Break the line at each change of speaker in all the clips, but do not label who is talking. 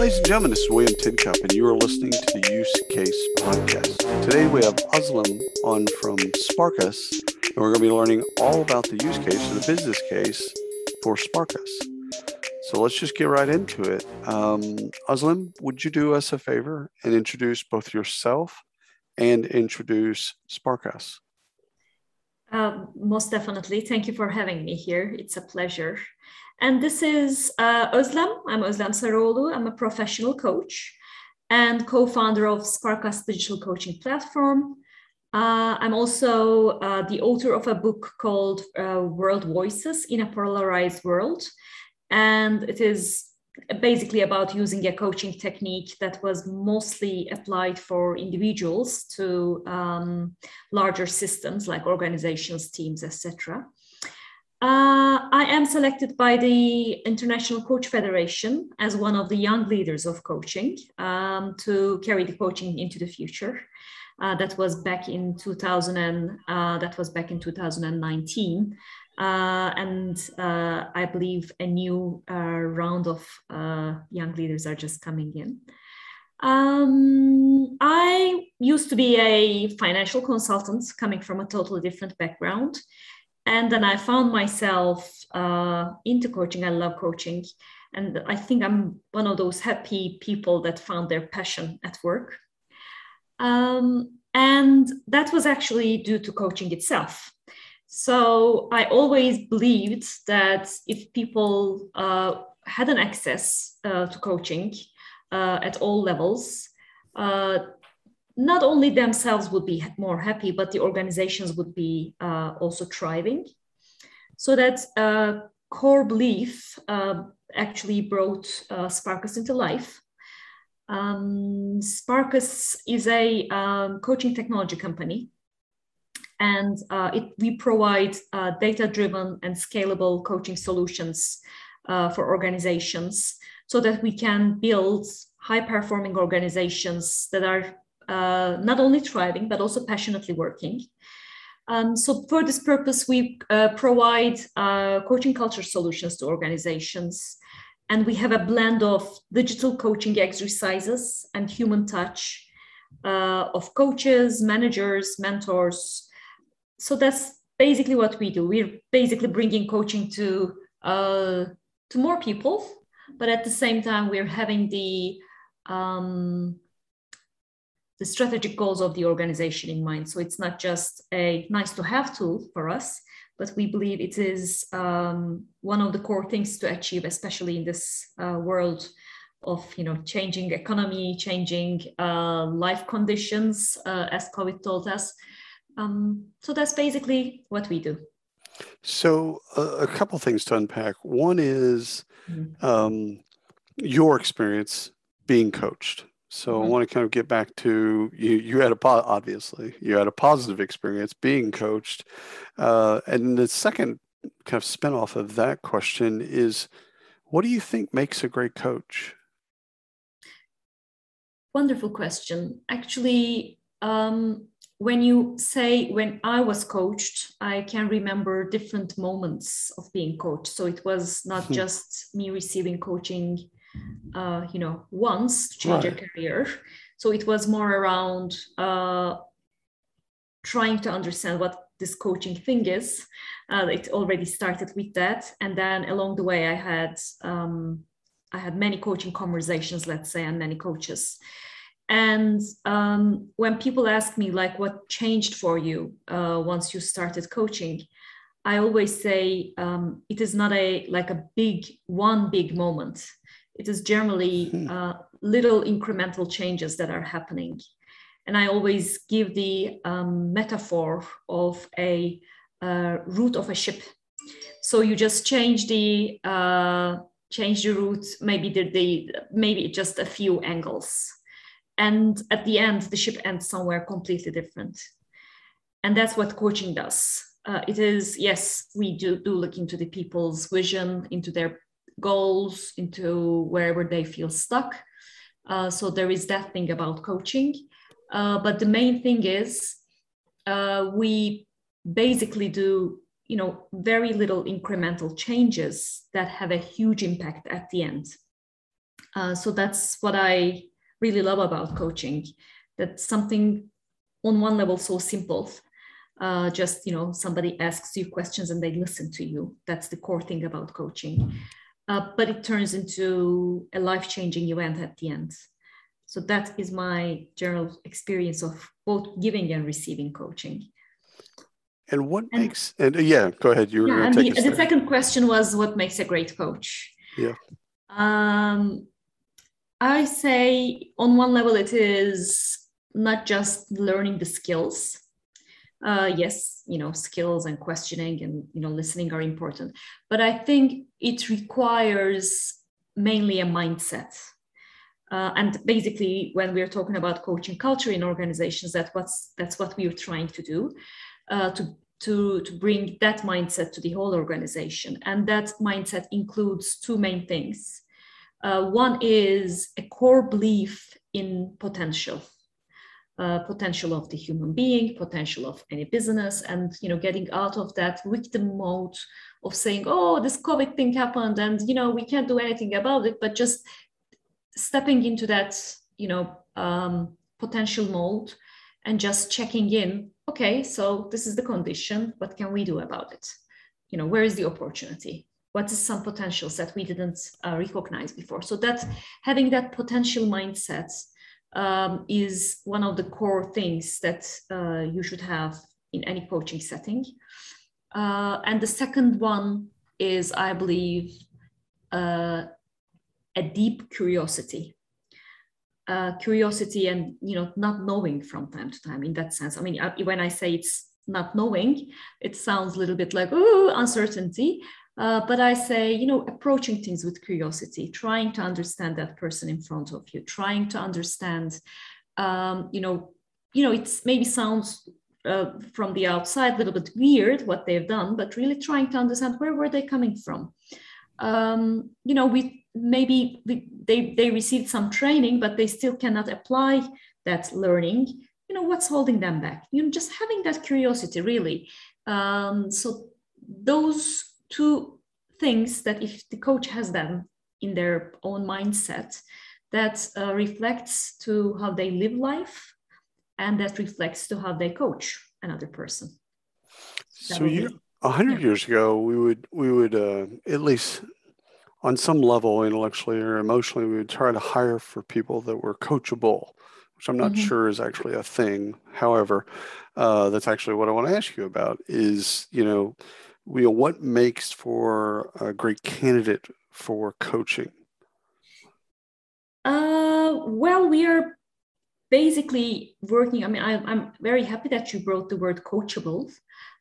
Ladies and gentlemen, this is William Tincup, and you are listening to the Use Case Podcast. Today we have Özlem on from SparkUs, and we're going to be learning all about the use case or the business case for SparkUs. So let's just get right into it. Um, Özlem, would you do us a favor and introduce both yourself and introduce SparkUs?
Uh, most definitely. Thank you for having me here. It's a pleasure. And this is uh, Özlem. I'm Özlem Sarıoğlu. I'm a professional coach and co-founder of SparkUs Digital Coaching Platform. Uh, I'm also uh, the author of a book called uh, World Voices in a Polarized World. And it is basically about using a coaching technique that was mostly applied for individuals to um, larger systems like organizations, teams, etc. Uh, I am selected by the International Coach Federation as one of the young leaders of coaching um, to carry the coaching into the future. Uh, that was back in 2000 and uh, that was back in 2019 uh, and uh, i believe a new uh, round of young leaders are just coming in. Um, i used to be a financial consultant coming from a totally different background and then i found myself uh, into coaching. I love coaching. And i think i'm one of those happy people that found their passion at work. Um, and that was actually due to coaching itself. So i always believed that if people uh, had an access uh, to coaching uh, at all levels uh, not only themselves would be more happy, but the organizations would be uh, also thriving. So that uh, core belief uh, actually brought uh, SparkUs into life. Um, SparkUs is a um, coaching technology company, and uh, it, we provide uh, data-driven and scalable coaching solutions for organizations so that we can build high-performing organizations that are uh, not only thriving, but also passionately working. Um, so for this purpose, we uh, provide uh, coaching culture solutions to organizations. And we have a blend of digital coaching exercises and human touch uh, of coaches, managers, mentors. So that's basically what we do. We're basically bringing coaching to, uh, to more people, but at the same time, we're having the um, the strategic goals of the organization in mind. So it's not just a nice to have tool for us, but we believe it is um, one of the core things to achieve, especially in this uh, world of you know changing economy, changing uh, life conditions, uh, as COVID told us. Um, so that's basically what we do.
So a couple things to unpack. One is mm-hmm. um, your experience being coached so mm-hmm. I want to kind of get back to you. You had a obviously you had a positive experience being coached, uh, and the second kind of spinoff of that question is, what do you think makes a great coach?
Wonderful question. Actually, um, when you say when I was coached, I can remember different moments of being coached. So it was not hmm. just me receiving coaching uh, you know, once to change right. career. So it was more around uh, trying to understand what this coaching thing is. Uh, it already started with that, and then along the way, I had um, I had many coaching conversations, let's say, and many coaches. And um, when people ask me like, what changed for you uh, once you started coaching, I always say um, it is not a like a big one big moment it is generally hmm. uh, little incremental changes that are happening. And I always give the um, metaphor of a uh, route of a ship. So you just change the uh, change the route, maybe the, the maybe just a few angles, and at the end the ship ends somewhere completely different. and that's what coaching does. Uh, it is yes, we do do look into the people's vision, into their goals, into wherever they feel stuck. Uh, so there is that thing about coaching, uh, but the main thing is uh, we basically do you know very little incremental changes that have a huge impact at the end. Uh, so that's what I really love about coaching. That something on one level so simple uh, just you know somebody asks you questions and they listen to you that's the core thing about coaching uh, but it turns into a life-changing event at the end. So that is my general experience of both giving and receiving coaching.
And what and, makes and uh, yeah go ahead. You were yeah,
the, the second question was what makes a great coach?
Yeah.
Um, i say on one level it is not just learning the skills. Uh, yes you know skills and questioning and you know listening are important. But i think it requires mainly a mindset. Uh, and basically when we're talking about coaching culture in organizations that what's that's what we're trying to do uh, to to to bring that mindset to the whole organization. And that mindset includes two main things. Uh, one is a core belief in potential uh, potential of the human being, potential of any business, and you know, getting out of that victim mode of saying, "Oh, this COVID thing happened, and you know, we can't do anything about it," but just stepping into that, you know, um, potential mode and just checking in. Okay, so this is the condition. What can we do about it? You know, where is the opportunity? What is some potentials that we didn't uh, recognize before? So that having that potential mindset um, is one of the core things that uh, you should have in any coaching setting. Uh, and the second one is, I believe, uh, a deep curiosity. Uh, curiosity and you know not knowing from time to time in that sense i mean when i say it's not knowing it sounds a little bit like oh uncertainty uh, but I say, you know, approaching things with curiosity, trying to understand that person in front of you, trying to understand, um, you know, you know, it's maybe sounds uh, from the outside a little bit weird what they've done, but really trying to understand where were they coming from. Um, you know, we maybe we, they they received some training, but they still cannot apply that learning. You know, what's holding them back? You know, just having that curiosity, really. Um, so those two things that if the coach has them in their own mindset that uh, reflects to how they live life and that reflects to how they coach another person
so you a hundred yeah. years ago we would we would uh, at least on some level intellectually or emotionally we would try to hire for people that were coachable which i'm not mm-hmm. sure is actually a thing however uh, that's actually what i want to ask you about is you know you know, what makes for a great candidate for coaching?
Uh, well, we are basically working. I mean, I, am very happy that you brought the word coachable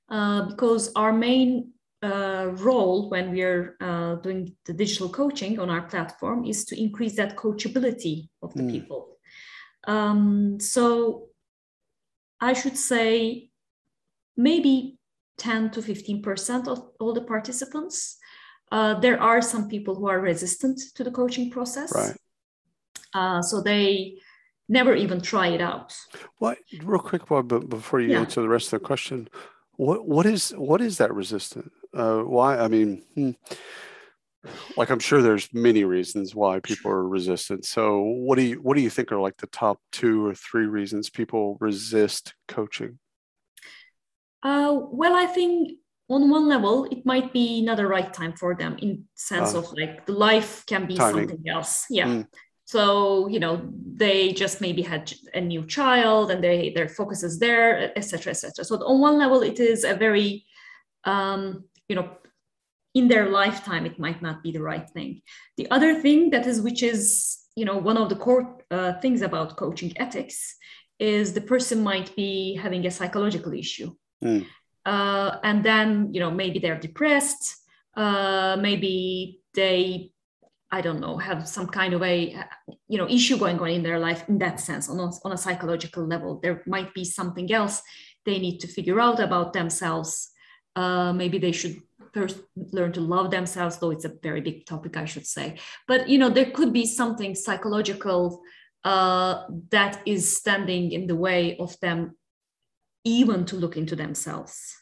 uh, because our main uh, role when we are uh, doing the digital coaching on our platform is to increase that coachability of the mm. people. Um, so I should say maybe 10 to 15% of all the participants. Uh, there are some people who are resistant to the coaching process.
Right.
Uh, so they never even try it out.
What, real quick, Bob, before you yeah. answer the rest of the question, what what is what is that resistant? Uh, why? I mean, hmm, like I'm sure there's many reasons why people are resistant. So what do you what do you think are like the top two or three reasons people resist coaching?
Uh, well, I think on one level, it might be not the right time for them in sense uh, of like the life can be timing. something else. Yeah. Mm. So you know they just maybe had a new child and they their focus is there, etc., etc. So on one level, it is a very um, you know in their lifetime it might not be the right thing. The other thing that is which is you know one of the core uh, things about coaching ethics is the person might be having a psychological issue Mm. Uh, and then, you know, maybe they're depressed, uh, maybe they, I don't know, have some kind of a, you know, issue going on in their life in that sense, on a, on a psychological level. There might be something else they need to figure out about themselves. Uh, maybe they should first learn to love themselves, though it's a very big topic, I should say. But you know, there could be something psychological uh, that is standing in the way of them even to look into themselves.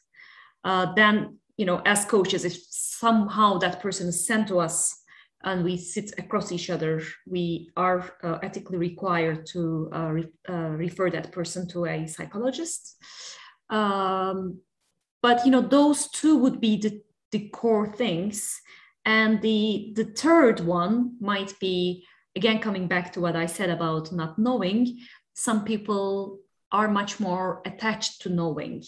Uh, then, you know, as coaches, if somehow that person is sent to us and we sit across each other, we are uh, ethically required to uh, re- uh, refer that person to a psychologist. Um, but you know, those two would be the, the core things, and the the third one might be again coming back to what I said about not knowing. Some people are much more attached to knowing,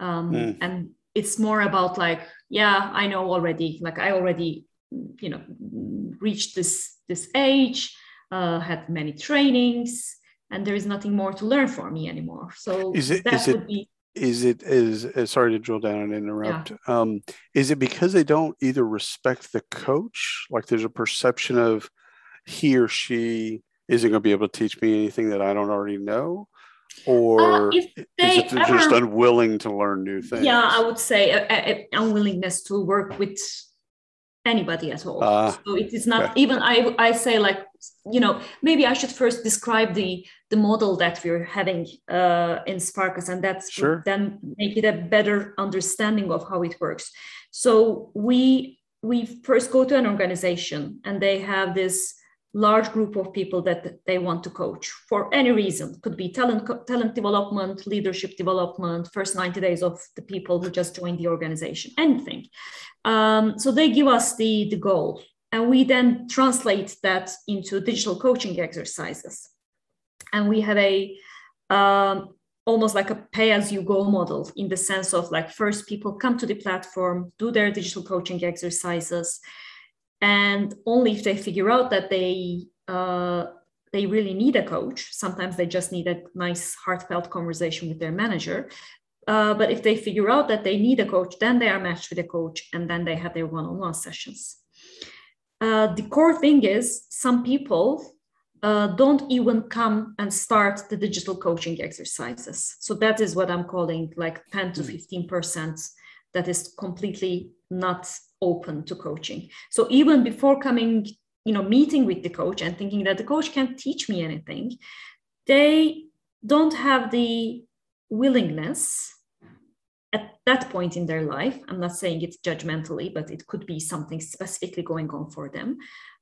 um, mm. and it's more about like, yeah, I know already. Like I already you know reached this this age uh, had many trainings and there is nothing more to learn for me anymore so
is it is it be, is it is uh, sorry to drill down and interrupt yeah. um, is it because they don't either respect the coach like there's a perception of he or she isn't going to be able to teach me anything that i don't already know or uh, is it ever, just unwilling to learn new things
yeah i would say a, a, unwillingness to work with anybody at all. Uh, so it is not okay. even I I say like you know maybe I should first describe the the model that we're having uh, in SparkUs and that's
sure.
then make it a better understanding of how it works. So we we first go to an organization and they have this large group of people that they want to coach for any reason. Could be talent talent development leadership development first 90 days of the people who just joined the organization anything. Um, so they give us the the goal and we then translate that into digital coaching exercises. And we have a um, almost like a pay as you go model in the sense of like first people come to the platform do their digital coaching exercises and only if they figure out that they uh, they really need a coach sometimes they just need a nice heartfelt conversation with their manager uh, but if they figure out that they need a coach then they are matched with a coach and then they have their one-on-one sessions uh, the core thing is some people uh, don't even come and start the digital coaching exercises so that is what i'm calling like 10 to 15 hmm. percent that is completely not open to coaching. So even before coming, you know, meeting with the coach and thinking that the coach can't teach me anything, they don't have the willingness at that point in their life. I'm not saying it's judgmentally, but it could be something specifically going on for them.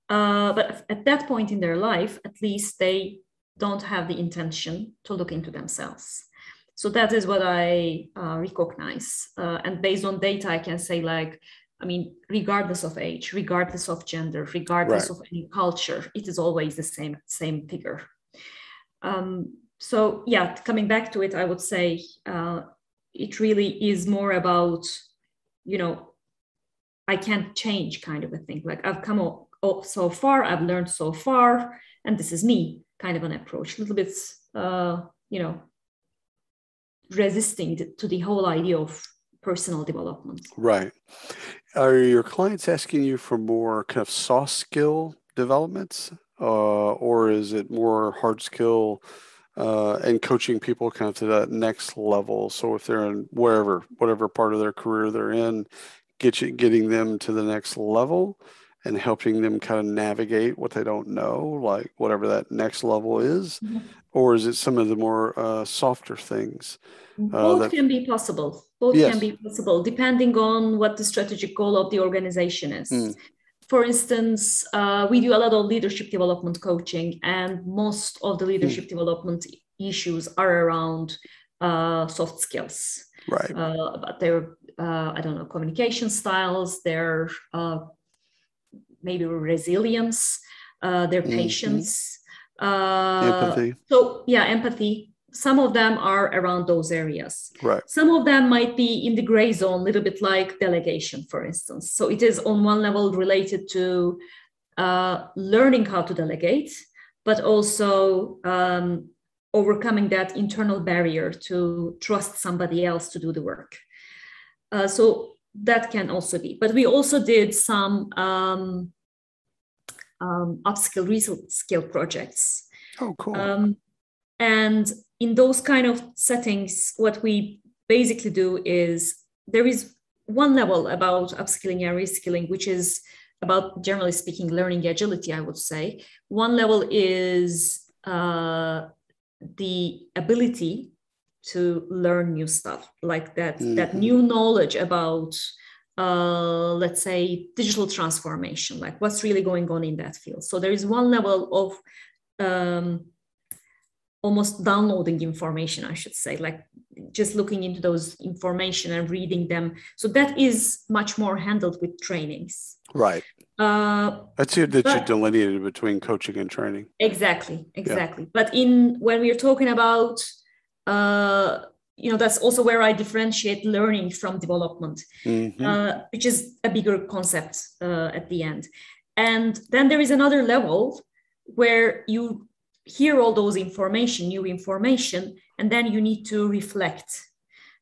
Uh, but at that point in their life, at least they don't have the intention to look into themselves. So that is what I uh, recognize. Uh, and based on data, I can say like I mean, regardless of age, regardless of gender, regardless right. of any culture, it is always the same same figure. Um, so yeah, coming back to it, I would say uh, it really is more about, you know, I can't change kind of a thing. Like I've come o- o- so far, I've learned so far, and this is me kind of an approach. A little bit, uh, you know, resisting to the whole idea of personal development.
Right. Are your clients asking you for more kind of soft skill developments, uh, or is it more hard skill uh, and coaching people kind of to that next level? So if they're in wherever, whatever part of their career they're in, get you, getting them to the next level and helping them kind of navigate what they don't know, like whatever that next level is, mm-hmm. or is it some of the more uh, softer things?
Uh, Both that... can be possible. Both yes. can be possible depending on what the strategic goal of the organization is. Mm. For instance, uh, we do a lot of leadership development coaching, and most of the leadership mm. development issues are around uh, soft skills.
Right.
Uh, but they're, uh, I don't know, communication styles, they're maybe resilience, their mm-hmm. patience.
empathy.
So, yeah, empathy some of them are around those areas.
Right.
Some of them might be in the gray zone, a little bit like delegation, for instance. So it is on one level related to uh, learning how to delegate, but also um, overcoming that internal barrier to trust somebody else to do the work. Uh, so that can also be. But we also did some um, um, upskill reskill projects.
Oh, cool.
Um, and in those kind of settings, what we basically do is there is one level about upskilling and reskilling, which is about generally speaking learning agility. I would say one level is uh, the ability to learn new stuff like that mm-hmm. that new knowledge about uh, let's say digital transformation like what's really going on in that field. So there is one level of um, almost downloading information i should say like just looking into those information and reading them. So that is much more handled with trainings.
Right. Uh, that's it that but, you delineated between coaching and training.
Exactly exactly. Yeah. but in when we're talking about uh, you know that's also where i differentiate learning from development mm-hmm. uh, which is a bigger concept uh, at the end. And then there is another level where you hear all those information new information and then you need to reflect.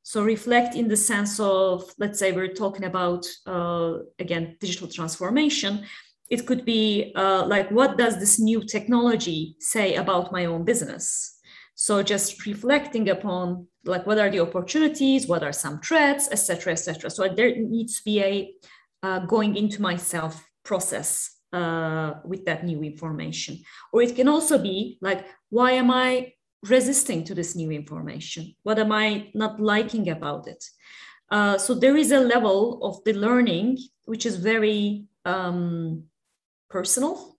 So reflect in the sense of let's say we're talking about uh, again digital transformation. It could be uh, like what does this new technology say about my own business so just reflecting upon like what are the opportunities, what are some threats, etc., etc. So there needs to be a uh, going into myself process uh, with that new information. Or it can also be like, why am I resisting to this new information? What am I not liking about it? Uh, so there is a level of the learning which is very um, personal,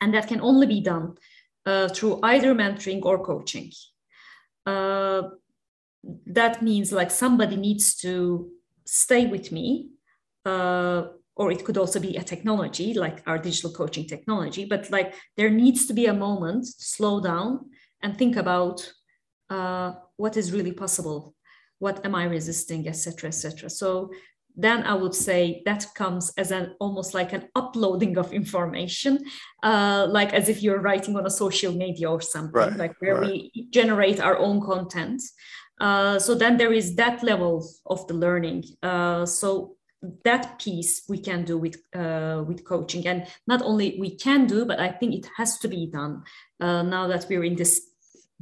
and that can only be done uh, through either mentoring or coaching. Uh, that means like somebody needs to stay with me, uh, or it could also be a technology like our digital coaching technology, but like there needs to be a moment to slow down and think about uh, what is really possible what am i resisting etc etc so then I would say that comes as an almost like an uploading of information, uh, like as if you're writing on a social media or something, right, like where right. we generate our own content. Uh, so then there is that level of the learning. Uh, so that piece we can do with uh, with coaching, and not only we can do, but I think it has to be done uh, now that we're in this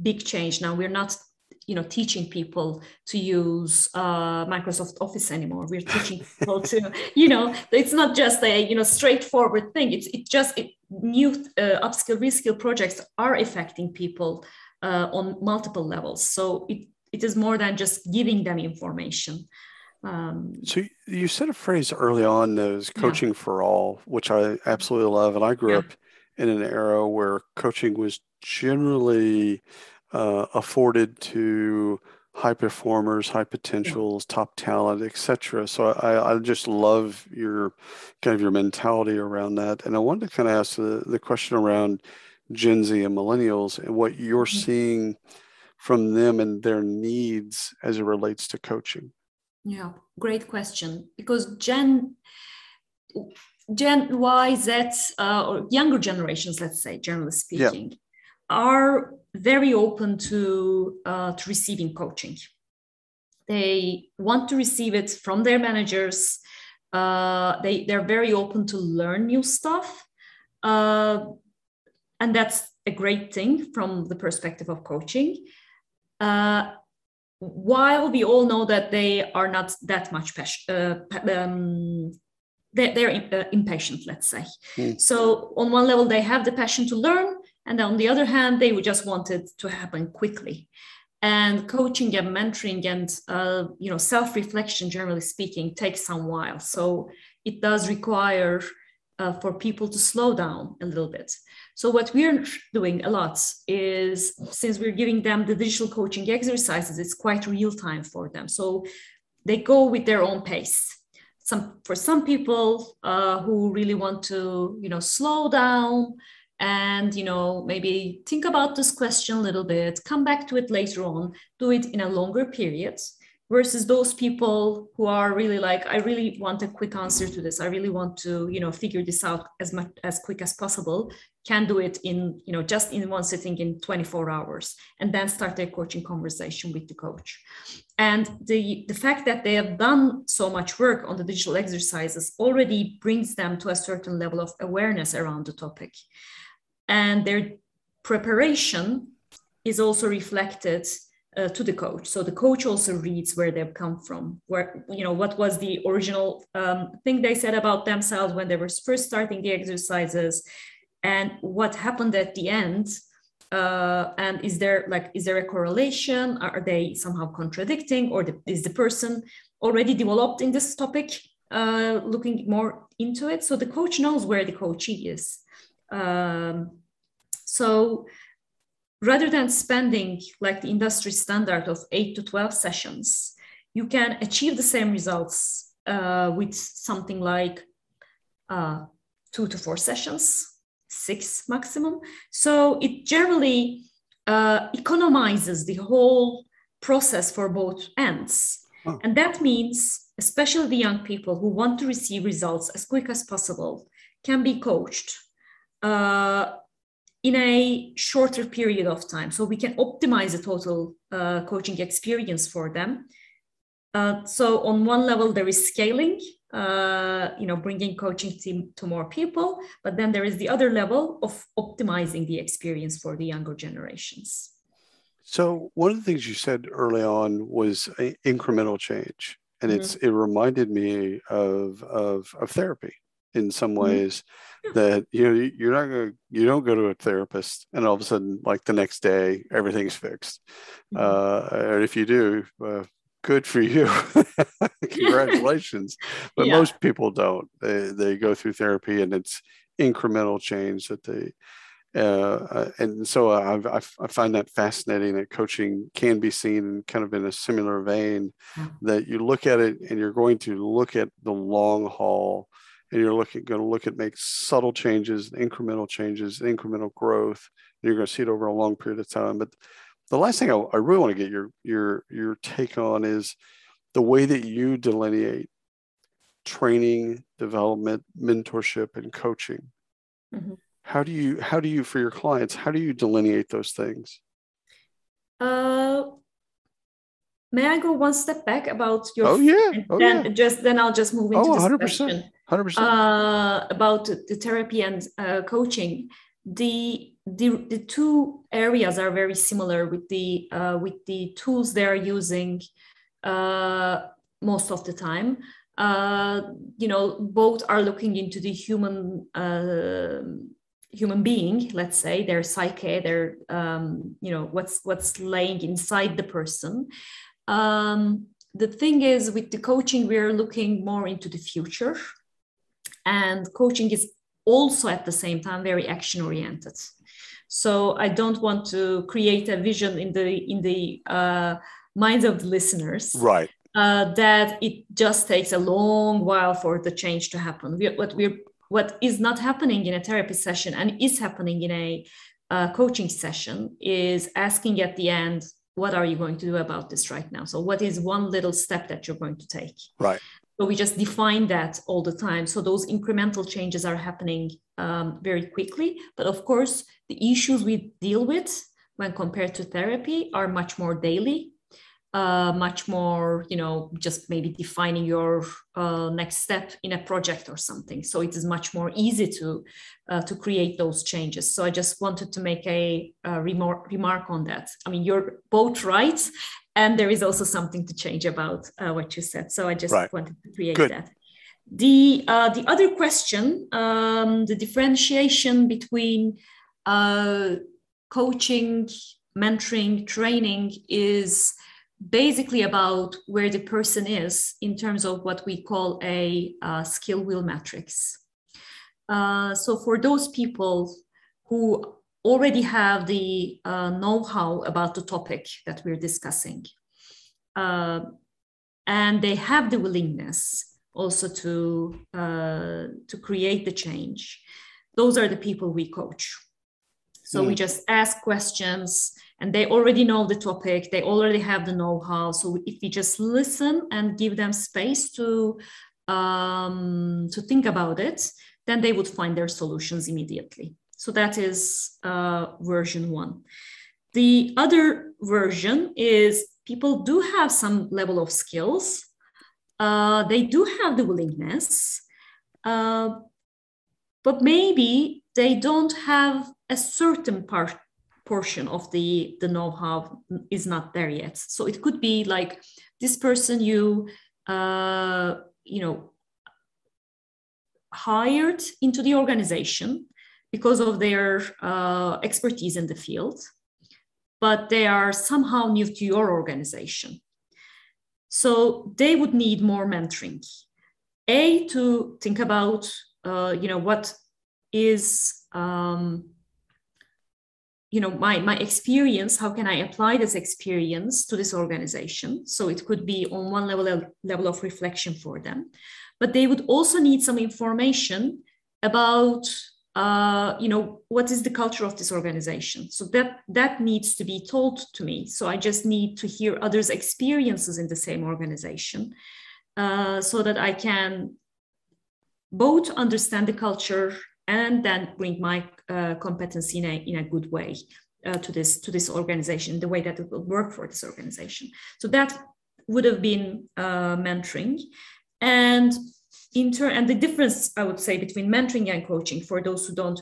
big change. Now we're not you know teaching people to use uh, microsoft office anymore. We're teaching people to you know it's not just a you know straightforward thing. It's it just it, new uh, upskill reskill projects are affecting people uh, on multiple levels. So it, it is more than just giving them information.
Um, so you said a phrase early on that was coaching yeah. for all which i absolutely love. And i grew yeah. up in an era where coaching was generally uh, afforded to high performers, high potentials, top talent, etc. So I, I just love your kind of your mentality around that. And I wanted to kind of ask the, the question around Gen Z and millennials and what you're mm-hmm. seeing from them and their needs as it relates to coaching.
Yeah, great question. Because Gen Gen Y, Z, uh, or younger generations, let's say, generally speaking, yeah. are very open to, uh, to receiving coaching. They want to receive it from their managers. Uh, they, they're very open to learn new stuff. Uh, and that's a great thing from the perspective of coaching. Uh, while we all know that they are not that much passion, uh, um, they're, uh, impatient, let's say. Mm. So, on one level, they have the passion to learn, and on the other hand, they just wanted to happen quickly. And coaching and mentoring and uh, you know self-reflection, generally speaking, takes some while. So it does require uh, for people to slow down a little bit. So what we're doing a lot is since we're giving them the digital coaching exercises, it's quite real time for them. So they go with their own pace. Some for some people uh, who really want to you know slow down and you know maybe think about this question a little bit come back to it later on do it in a longer period versus those people who are really like i really want a quick answer to this. I really want to you know figure this out as much as quick as possible. Can do it in you know just in one sitting in 24 hours and then start their coaching conversation with the coach. And the the fact that they have done so much work on the digital exercises already brings them to a certain level of awareness around the topic and their preparation is also reflected uh, to the coach. So the coach also reads where they've come from, where you know what was the original um, thing they said about themselves when they were first starting the exercises, and what happened at the end. Uh, and is there like is there a correlation? Are they somehow contradicting, or the, is the person already developed in this topic, uh, looking more into it? So the coach knows where the coachee is. Um, so rather than spending like the industry standard of eight to 12 sessions, you can achieve the same results uh, with something like uh, two to four sessions, six maximum. So it generally uh, economizes the whole process for both ends. Oh. And that means, especially the young people who want to receive results as quick as possible, can be coached uh, in a shorter period of time. So we can optimize the total uh, coaching experience for them. Uh, so on one level, there is scaling, uh, you know, bringing coaching team to more people, but then there is the other level of optimizing the experience for the younger generations.
So one of the things you said early on was incremental change, and mm-hmm. it's it reminded me of of, of therapy in some mm-hmm. ways that you know you're not going to you don't go to a therapist and all of a sudden like the next day everything's fixed mm-hmm. uh, and if you do uh, good for you congratulations but yeah. most people don't they, they go through therapy and it's incremental change that they uh, uh and so I've, i find that fascinating that coaching can be seen kind of in a similar vein mm-hmm. that you look at it and you're going to look at the long haul and you're looking going to look at make subtle changes, incremental changes, incremental growth. And you're going to see it over a long period of time. But the last thing I, I really want to get your your your take on is the way that you delineate training, development, mentorship, and coaching. Mm-hmm. How do you how do you for your clients? How do you delineate those things?
Uh, may I go one step back about your?
Oh yeah. Oh,
then
yeah.
just then I'll just move into
oh,
100%.
question. Hundred percent.
Uh, about the therapy and uh, coaching. The, the the two areas are very similar with the uh, with the tools they are using uh, most of the time. Uh, you know, both are looking into the human uh, human being let's say their psyche their um, you know what's what's laying inside the person um, the thing is with the coaching we're looking more into the future and coaching is also at the same time very action oriented so i don't want to create a vision in the in the uh, minds of the listeners
right.
uh, that it just takes a long while for the change to happen. We, what we're what is not happening in a therapy session and is happening in a uh, coaching session is asking at the end what are you going to do about this right now? So what is one little step that you're going to take?
Right.
So we just define that all the time. So those incremental changes are happening um, very quickly. But of course the issues we deal with when compared to therapy are much more daily uh, much more, you know, just maybe defining your uh, next step in a project or something. So it is much more easy to uh, to create those changes. So I just wanted to make a, a remark remark on that. I mean, you're both right, and there is also something to change about uh, what you said. So I just right. wanted to create Good. that. The uh, the other question, um, the differentiation between uh, coaching, mentoring, training is basically about where the person is in terms of what we call a uh, skill will matrix. Uh, so for those people who already have the uh, know-how about the topic that we're discussing, uh, and they have the willingness also to uh, to create the change, those are the people we coach. So mm. we just ask questions and they already know the topic. They already have the know-how. So if we just listen and give them space to um, to think about it then they would find their solutions immediately. So that is uh, version one. The other version is people do have some level of skills. Uh, they do have the willingness. Uh, but maybe they don't have a certain part portion of the the know-how is not there yet. So it could be like this person you uh, you know hired into the organization because of their uh, expertise in the field but they are somehow new to your organization. So they would need more mentoring. A to think about uh, you know what is um, you know my my experience how can i apply this experience to this organization? So it could be on one level level of reflection for them. But they would also need some information about uh, you know what is the culture of this organization. So that that needs to be told to me. So i just need to hear others experiences in the same organization uh, so that i can both understand the culture and then bring my uh, competency in a, in a good way uh, to this to this organization the way that it will work for this organization. So that would have been uh, mentoring. And in turn and the difference i would say between mentoring and coaching for those who don't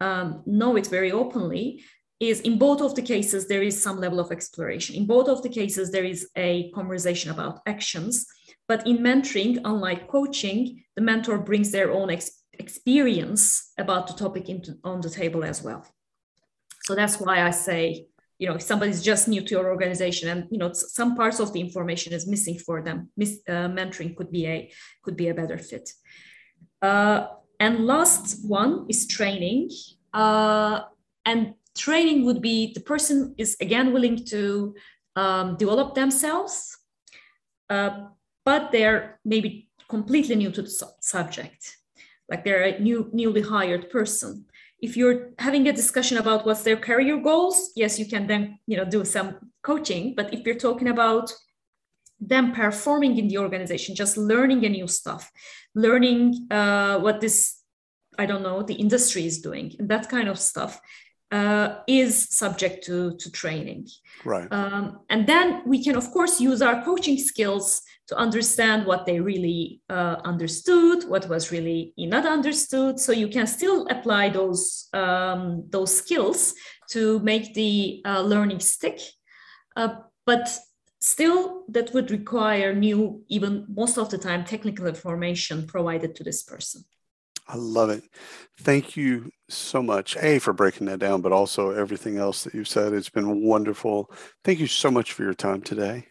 um, know it very openly is in both of the cases there is some level of exploration. In both of the cases there is a conversation about actions. But in mentoring unlike coaching the mentor brings their own experience experience about the topic into, on the table as well. So that's why I say, you know, if somebody's just new to your organization and you know some parts of the information is missing for them, miss, uh, mentoring could be a could be a better fit. Uh, and last one is training, uh, and training would be the person is again willing to um, develop themselves, uh, but they're maybe completely new to the su- subject like they're a new newly hired person. If you're having a discussion about what's their career goals yes you can then you know do some coaching. But if you're talking about them performing in the organization just learning a new stuff learning uh, what this i don't know the industry is doing and that kind of stuff uh, is subject to, to training.
Right.
Um, and then we can of course use our coaching skills to understand what they really uh, understood, what was really not understood. So you can still apply those um, those skills to make the uh, learning stick, uh, but still that would require new, even most of the time, technical information provided to this person.
I love it. Thank you so much, A, for breaking that down, but also everything else that you've said. It's been wonderful. Thank you so much for your time today.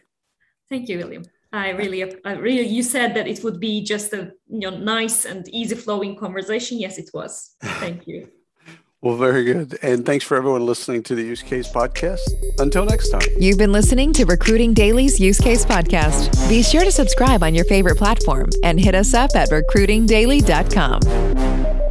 Thank you, William. I really, I really, you said that it would be just a you know nice and easy flowing conversation. Yes, it was. Thank you.
well, very good. And thanks for everyone listening to the Use Case Podcast. Until next time.
You've been listening to Recruiting Daily's Use Case Podcast. Be sure to subscribe on your favorite platform and hit us up at recruitingdaily.com.